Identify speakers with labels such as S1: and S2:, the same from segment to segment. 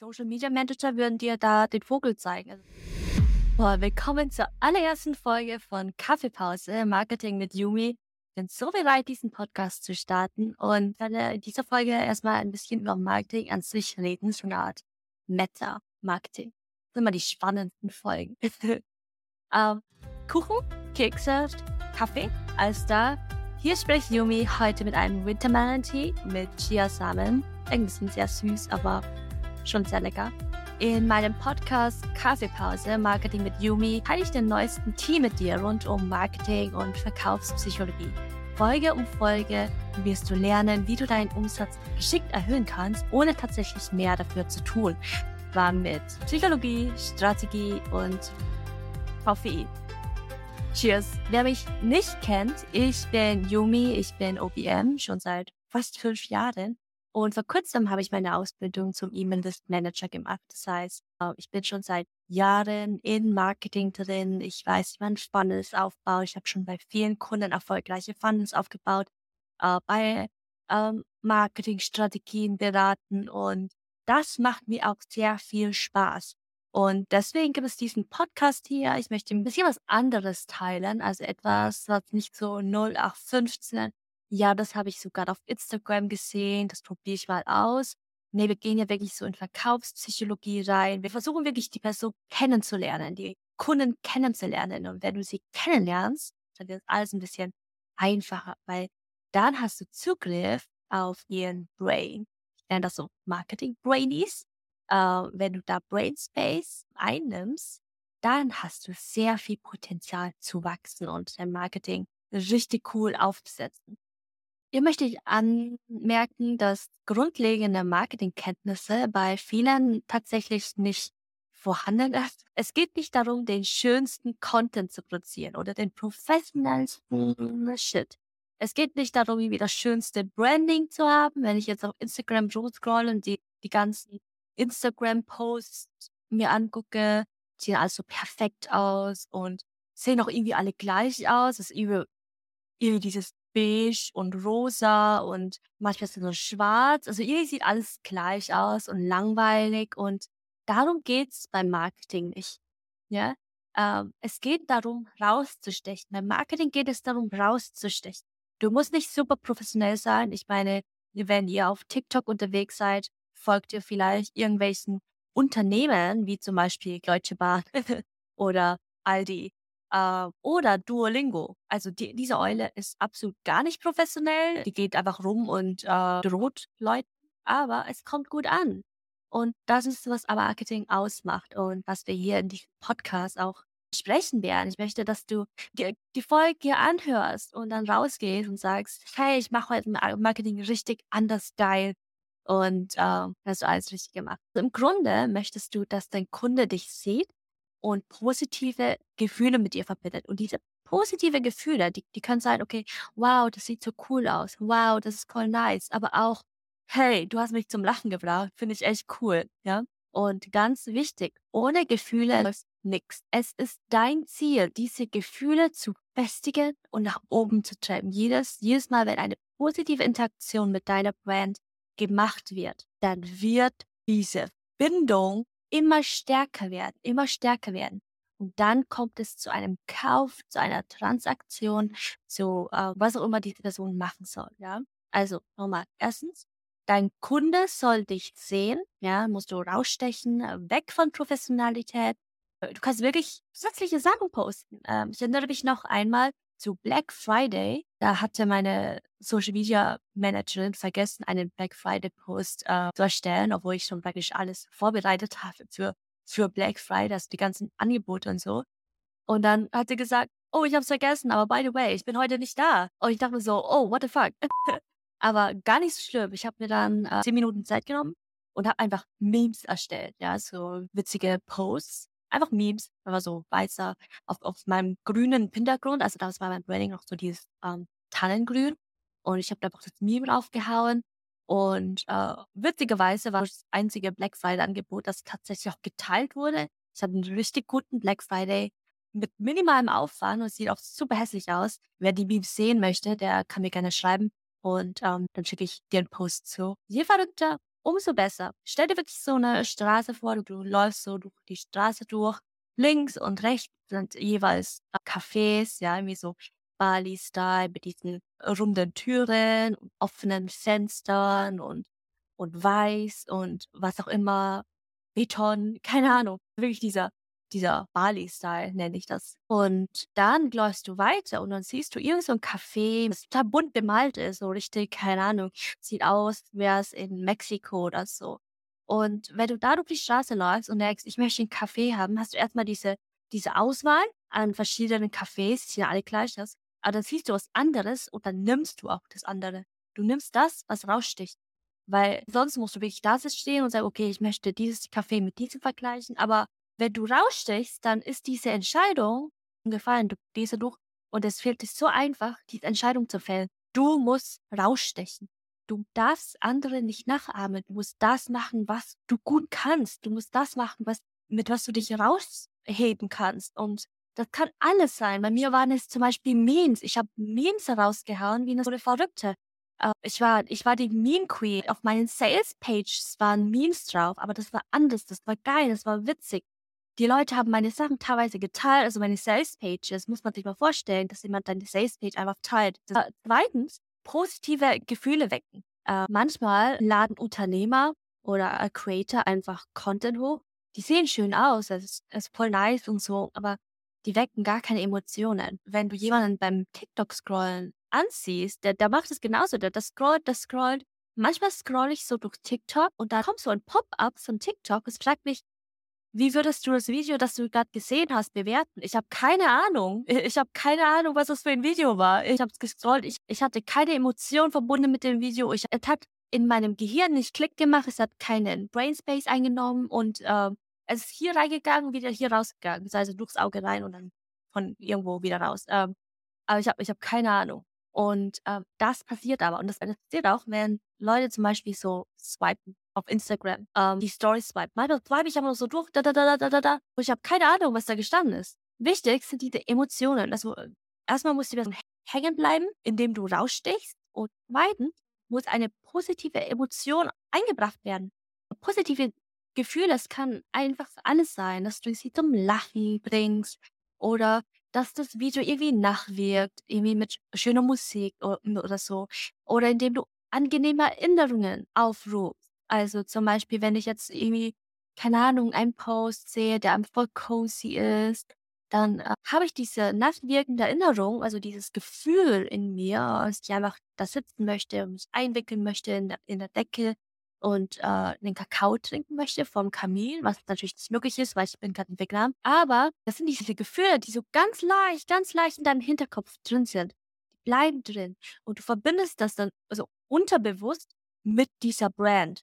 S1: Social Media Manager würden dir da den Vogel zeigen. Also, boah, willkommen zur allerersten Folge von Kaffeepause Marketing mit Yumi. Ich bin so bereit, diesen Podcast zu starten und werde in dieser Folge erstmal ein bisschen über Marketing an sich reden, so eine Art Meta-Marketing. Das sind immer die spannendsten Folgen. ähm, Kuchen, Kekse, Kaffee, alles da. Hier spricht Yumi heute mit einem Wintermelon Tea mit Chiasamen. Ein bisschen sehr süß, aber schon sehr lecker. In meinem Podcast Kaffeepause Marketing mit Yumi teile ich den neuesten Tee mit dir rund um Marketing und Verkaufspsychologie. Folge um Folge wirst du lernen, wie du deinen Umsatz geschickt erhöhen kannst, ohne tatsächlich mehr dafür zu tun. War mit Psychologie, Strategie und Koffein. Cheers! Wer mich nicht kennt, ich bin Yumi, ich bin OBM schon seit fast fünf Jahren und vor kurzem habe ich meine Ausbildung zum E-Mail-List Manager gemacht. Das heißt, äh, ich bin schon seit Jahren in Marketing drin. Ich weiß, wie man Funnels aufbaut. Ich habe schon bei vielen Kunden erfolgreiche Funnels aufgebaut, äh, bei ähm, Marketingstrategien beraten und das macht mir auch sehr viel Spaß. Und deswegen gibt es diesen Podcast hier. Ich möchte ein bisschen was anderes teilen, also etwas, was nicht so 0815 ja, das habe ich sogar auf Instagram gesehen, das probiere ich mal aus. Ne, wir gehen ja wirklich so in Verkaufspsychologie rein. Wir versuchen wirklich die Person kennenzulernen, die Kunden kennenzulernen. Und wenn du sie kennenlernst, dann wird alles ein bisschen einfacher, weil dann hast du Zugriff auf ihren Brain. Ich nenne das so Marketing Brainies. Äh, wenn du da Brain Space einnimmst, dann hast du sehr viel Potenzial zu wachsen und dein Marketing richtig cool aufzusetzen. Hier möchte ich anmerken, dass grundlegende Marketingkenntnisse bei vielen tatsächlich nicht vorhanden ist. Es geht nicht darum, den schönsten Content zu produzieren oder den professionellsten Shit. Es geht nicht darum, irgendwie das schönste Branding zu haben. Wenn ich jetzt auf Instagram scroll und die, die ganzen Instagram-Posts mir angucke, sehen alles so perfekt aus und sehen auch irgendwie alle gleich aus. Es ist irgendwie, irgendwie dieses beige und rosa und manchmal ist es nur schwarz. Also irgendwie sieht alles gleich aus und langweilig und darum geht's beim Marketing nicht. Ja? Ähm, es geht darum, rauszustechen. Beim Marketing geht es darum, rauszustechen. Du musst nicht super professionell sein. Ich meine, wenn ihr auf TikTok unterwegs seid, folgt ihr vielleicht irgendwelchen Unternehmen, wie zum Beispiel Deutsche Bahn oder Aldi äh, oder Duolingo. Also die, diese Eule ist absolut gar nicht professionell. Die geht einfach rum und äh, droht Leuten, aber es kommt gut an. Und das ist, was Marketing ausmacht und was wir hier in diesem Podcast auch sprechen werden. Ich möchte, dass du die, die Folge hier anhörst und dann rausgehst und sagst, hey, ich mache heute Marketing richtig anders geil und äh, hast du alles richtig gemacht. Also Im Grunde möchtest du, dass dein Kunde dich sieht und positive Gefühle mit ihr verbindet. Und diese positive Gefühle, die, die können sein, okay, wow, das sieht so cool aus, wow, das ist voll nice, aber auch, hey, du hast mich zum Lachen gebracht, finde ich echt cool, ja. Und ganz wichtig, ohne Gefühle läuft nichts. Es ist dein Ziel, diese Gefühle zu festigen und nach oben zu treiben. Jedes, jedes Mal, wenn eine positive Interaktion mit deiner Brand gemacht wird, dann wird diese Bindung immer stärker werden, immer stärker werden. Und dann kommt es zu einem Kauf, zu einer Transaktion, zu äh, was auch immer diese Person machen soll. Ja? Also nochmal, erstens, dein Kunde soll dich sehen, ja, musst du rausstechen, weg von Professionalität. Du kannst wirklich zusätzliche Sachen posten. Ähm, ich erinnere mich noch einmal, zu Black Friday, da hatte meine Social Media Managerin vergessen, einen Black Friday Post äh, zu erstellen, obwohl ich schon praktisch alles vorbereitet habe für, für Black Friday, also die ganzen Angebote und so. Und dann hat sie gesagt, oh, ich habe es vergessen, aber by the way, ich bin heute nicht da. Und ich dachte mir so, oh, what the fuck. aber gar nicht so schlimm. Ich habe mir dann äh, zehn Minuten Zeit genommen und habe einfach Memes erstellt, ja, so witzige Posts einfach Memes, aber so weißer auf, auf meinem grünen Hintergrund. Also da war mein Branding noch so dieses ähm, Tannengrün. Und ich habe da einfach das Meme draufgehauen. Und äh, witzigerweise war das einzige Black Friday-Angebot, das tatsächlich auch geteilt wurde. Ich hatte einen richtig guten Black Friday mit minimalem Aufwand und es sieht auch super hässlich aus. Wer die Memes sehen möchte, der kann mir gerne schreiben und ähm, dann schicke ich dir einen Post zu. Je verrückter, umso besser. Stell dir wirklich so eine Straße vor, du läufst so durch die Straße durch. Links und rechts sind jeweils Cafés, ja, irgendwie so Bali-Style mit diesen runden Türen, offenen Fenstern und, und weiß und was auch immer, Beton, keine Ahnung. Wirklich dieser dieser Bali-Style nenne ich das. Und dann läufst du weiter und dann siehst du irgend so ein Café, das total bunt bemalt ist, so richtig, keine Ahnung, sieht aus, wäre es in Mexiko oder so. Und wenn du da durch die Straße läufst und denkst, ich möchte einen Kaffee haben, hast du erstmal diese, diese Auswahl an verschiedenen Cafés, die sind alle gleich aus. Aber dann siehst du was anderes und dann nimmst du auch das andere. Du nimmst das, was raussticht. Weil sonst musst du wirklich da stehen und sagen, okay, ich möchte dieses Café mit diesem vergleichen, aber wenn du rausstichst, dann ist diese Entscheidung gefallen. Du gehst da durch und es fehlt dir so einfach, diese Entscheidung zu fällen. Du musst rausstechen. Du darfst andere nicht nachahmen. Du musst das machen, was du gut kannst. Du musst das machen, was, mit was du dich rausheben kannst. Und das kann alles sein. Bei mir waren es zum Beispiel Memes. Ich habe Memes herausgehauen, wie eine so eine Verrückte. Äh, ich war, ich war die Meme Queen. Auf meinen Sales Pages waren Memes drauf, aber das war anders. Das war geil. Das war witzig. Die Leute haben meine Sachen teilweise geteilt, also meine Sales Pages, muss man sich mal vorstellen, dass jemand deine Sales Page einfach teilt. Das, zweitens, positive Gefühle wecken. Äh, manchmal laden Unternehmer oder äh, Creator einfach Content hoch. Die sehen schön aus, es ist, ist voll nice und so, aber die wecken gar keine Emotionen. Wenn du jemanden beim TikTok-Scrollen ansiehst, der, der macht es genauso, der, der scrollt, der scrollt. Manchmal scroll ich so durch TikTok und da kommt so ein Pop-up von TikTok. Es fragt mich, wie würdest du das Video, das du gerade gesehen hast, bewerten? Ich habe keine Ahnung. Ich habe keine Ahnung, was das für ein Video war. Ich habe es gescrollt. Ich, ich hatte keine Emotion verbunden mit dem Video. Ich, es hat in meinem Gehirn nicht Klick gemacht. Es hat keinen Brainspace eingenommen und äh, es ist hier reingegangen, wieder hier rausgegangen. Das heißt, durchs Auge rein und dann von irgendwo wieder raus. Ähm, aber ich habe ich hab keine Ahnung. Und äh, das passiert aber. Und das passiert auch, wenn Leute zum Beispiel so swipen auf Instagram, ähm, die Stories swipe. Manchmal swipe ich einfach so durch, da, da, da, da, da, da. Und ich habe keine Ahnung, was da gestanden ist. Wichtig sind diese Emotionen. Also erstmal muss die Person hängen bleiben, indem du rausstichst. Und zweitens muss eine positive Emotion eingebracht werden. Positive Gefühle, das kann einfach alles sein, dass du sie zum Lachen bringst oder dass das Video irgendwie nachwirkt, irgendwie mit schöner Musik oder, oder so. Oder indem du angenehme Erinnerungen aufrufst. Also zum Beispiel, wenn ich jetzt irgendwie, keine Ahnung, einen Post sehe, der einfach cozy ist, dann äh, habe ich diese nachwirkende Erinnerung, also dieses Gefühl in mir, dass ich einfach da sitzen möchte und mich einwickeln möchte in der, in der Decke und äh, den Kakao trinken möchte vom Kamin, was natürlich nicht möglich ist, weil ich bin gerade in Vietnam. Aber das sind diese Gefühle, die so ganz leicht, ganz leicht in deinem Hinterkopf drin sind. Die bleiben drin. Und du verbindest das dann also unterbewusst mit dieser Brand.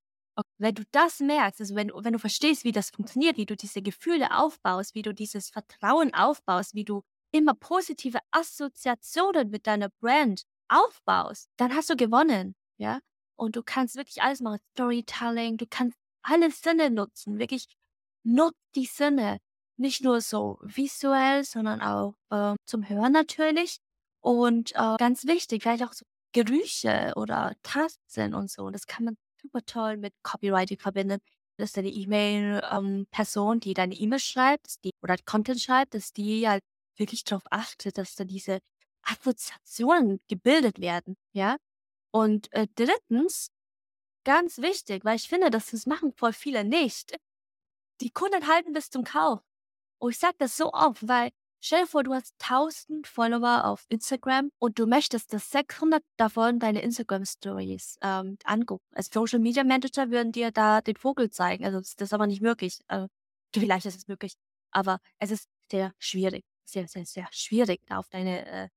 S1: Wenn du das merkst, also wenn, wenn du verstehst, wie das funktioniert, wie du diese Gefühle aufbaust, wie du dieses Vertrauen aufbaust, wie du immer positive Assoziationen mit deiner Brand aufbaust, dann hast du gewonnen, ja. Und du kannst wirklich alles machen, Storytelling, du kannst alle Sinne nutzen, wirklich nutzt die Sinne, nicht nur so visuell, sondern auch äh, zum Hören natürlich. Und äh, ganz wichtig, vielleicht auch so Gerüche oder Tasten und so. Das kann man super toll mit Copywriting verbinden, dass deine E-Mail-Person, ähm, die deine E-Mail schreibt, die oder Content schreibt, dass die halt wirklich darauf achtet, dass da diese Assoziationen gebildet werden, ja. Und äh, drittens, ganz wichtig, weil ich finde, dass das machen voll viele nicht. Die Kunden halten bis zum Kauf. Und ich sage das so oft, weil Stell dir vor, du hast 1000 Follower auf Instagram und du möchtest, dass 600 davon deine Instagram-Stories ähm, angucken. Als Social Media Manager würden dir da den Vogel zeigen. Also, das ist aber nicht möglich. Äh, vielleicht ist es möglich, aber es ist sehr schwierig. Sehr, sehr, sehr schwierig, da auf deine äh,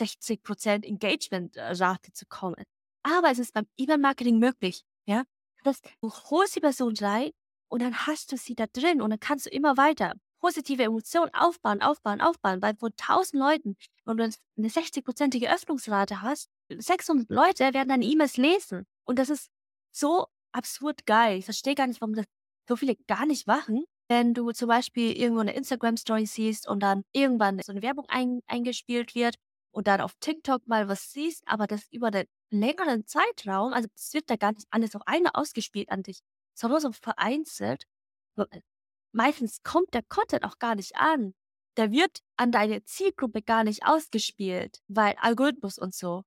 S1: 60% Engagement-Rate zu kommen. Aber es ist beim E-Mail-Marketing möglich. Ja? Das, du holst die Person rein und dann hast du sie da drin und dann kannst du immer weiter positive Emotionen aufbauen, aufbauen, aufbauen, weil von 1000 Leuten, wenn du eine 60-prozentige Öffnungsrate hast, 600 Leute werden deine E-Mails lesen. Und das ist so absurd geil. Ich verstehe gar nicht, warum das so viele gar nicht machen. Wenn du zum Beispiel irgendwo eine Instagram-Story siehst und dann irgendwann so eine Werbung ein, eingespielt wird und dann auf TikTok mal was siehst, aber das über den längeren Zeitraum, also es wird da gar nicht alles auf einmal ausgespielt an dich, sondern so vereinzelt. Äh, meistens kommt der Content auch gar nicht an. Der wird an deine Zielgruppe gar nicht ausgespielt, weil Algorithmus und so.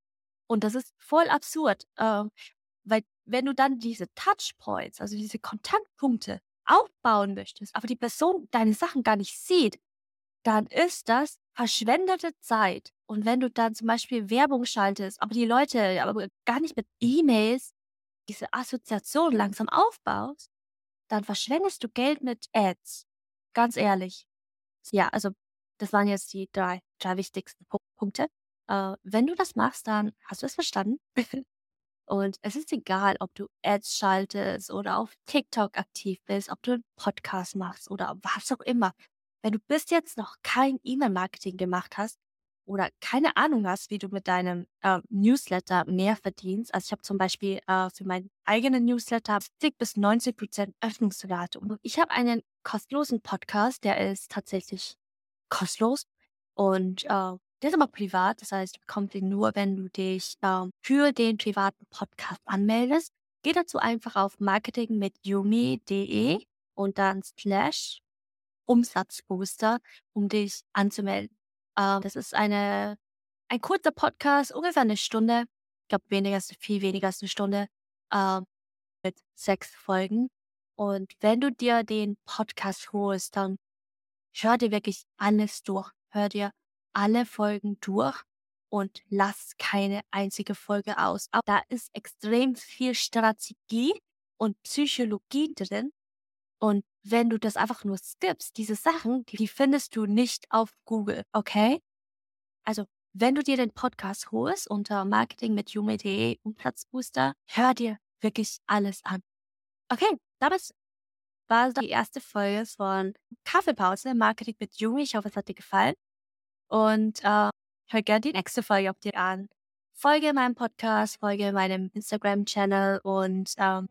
S1: Und das ist voll absurd, äh, weil wenn du dann diese Touchpoints, also diese Kontaktpunkte aufbauen möchtest, aber die Person deine Sachen gar nicht sieht, dann ist das verschwendete Zeit. Und wenn du dann zum Beispiel Werbung schaltest, aber die Leute aber gar nicht mit E-Mails diese Assoziation langsam aufbaust, dann verschwendest du Geld mit Ads. Ganz ehrlich. Ja, also das waren jetzt die drei, drei wichtigsten Punkte. Äh, wenn du das machst, dann hast du es verstanden. Und es ist egal, ob du Ads schaltest oder auf TikTok aktiv bist, ob du einen Podcast machst oder was auch immer. Wenn du bis jetzt noch kein E-Mail-Marketing gemacht hast oder keine Ahnung hast, wie du mit deinem äh, Newsletter mehr verdienst, also ich habe zum Beispiel äh, für meinen eigenen Newsletter 70 bis 90 Prozent Öffnungsrate. Und ich habe einen kostenlosen Podcast, der ist tatsächlich kostenlos und äh, der ist aber privat, das heißt, du bekommst ihn nur, wenn du dich ähm, für den privaten Podcast anmeldest. Geh dazu einfach auf marketing mit yumi.de und dann slash Umsatzbooster, um dich anzumelden. Ähm, das ist eine, ein kurzer Podcast, ungefähr eine Stunde. Ich glaube, weniger ist viel weniger als eine Stunde ähm, mit sechs Folgen. Und wenn du dir den Podcast holst, dann hör dir wirklich alles durch. Hör dir alle Folgen durch und lass keine einzige Folge aus. Aber da ist extrem viel Strategie und Psychologie drin. Und wenn du das einfach nur skippst, diese Sachen, die, findest du nicht auf Google, okay? Also, wenn du dir den Podcast holst unter Marketing mit Jume.de Umsatzbooster, hör dir wirklich alles an. Okay, das war die erste Folge von Kaffeepause Marketing mit Jume. Ich hoffe, es hat dir gefallen. Und äh, hör gerne die nächste Folge auf dir an. Folge meinem Podcast, folge meinem Instagram-Channel und ähm,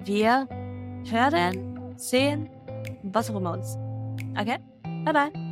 S1: wir hören, sehen, was auch immer uns. Okay? Bye bye.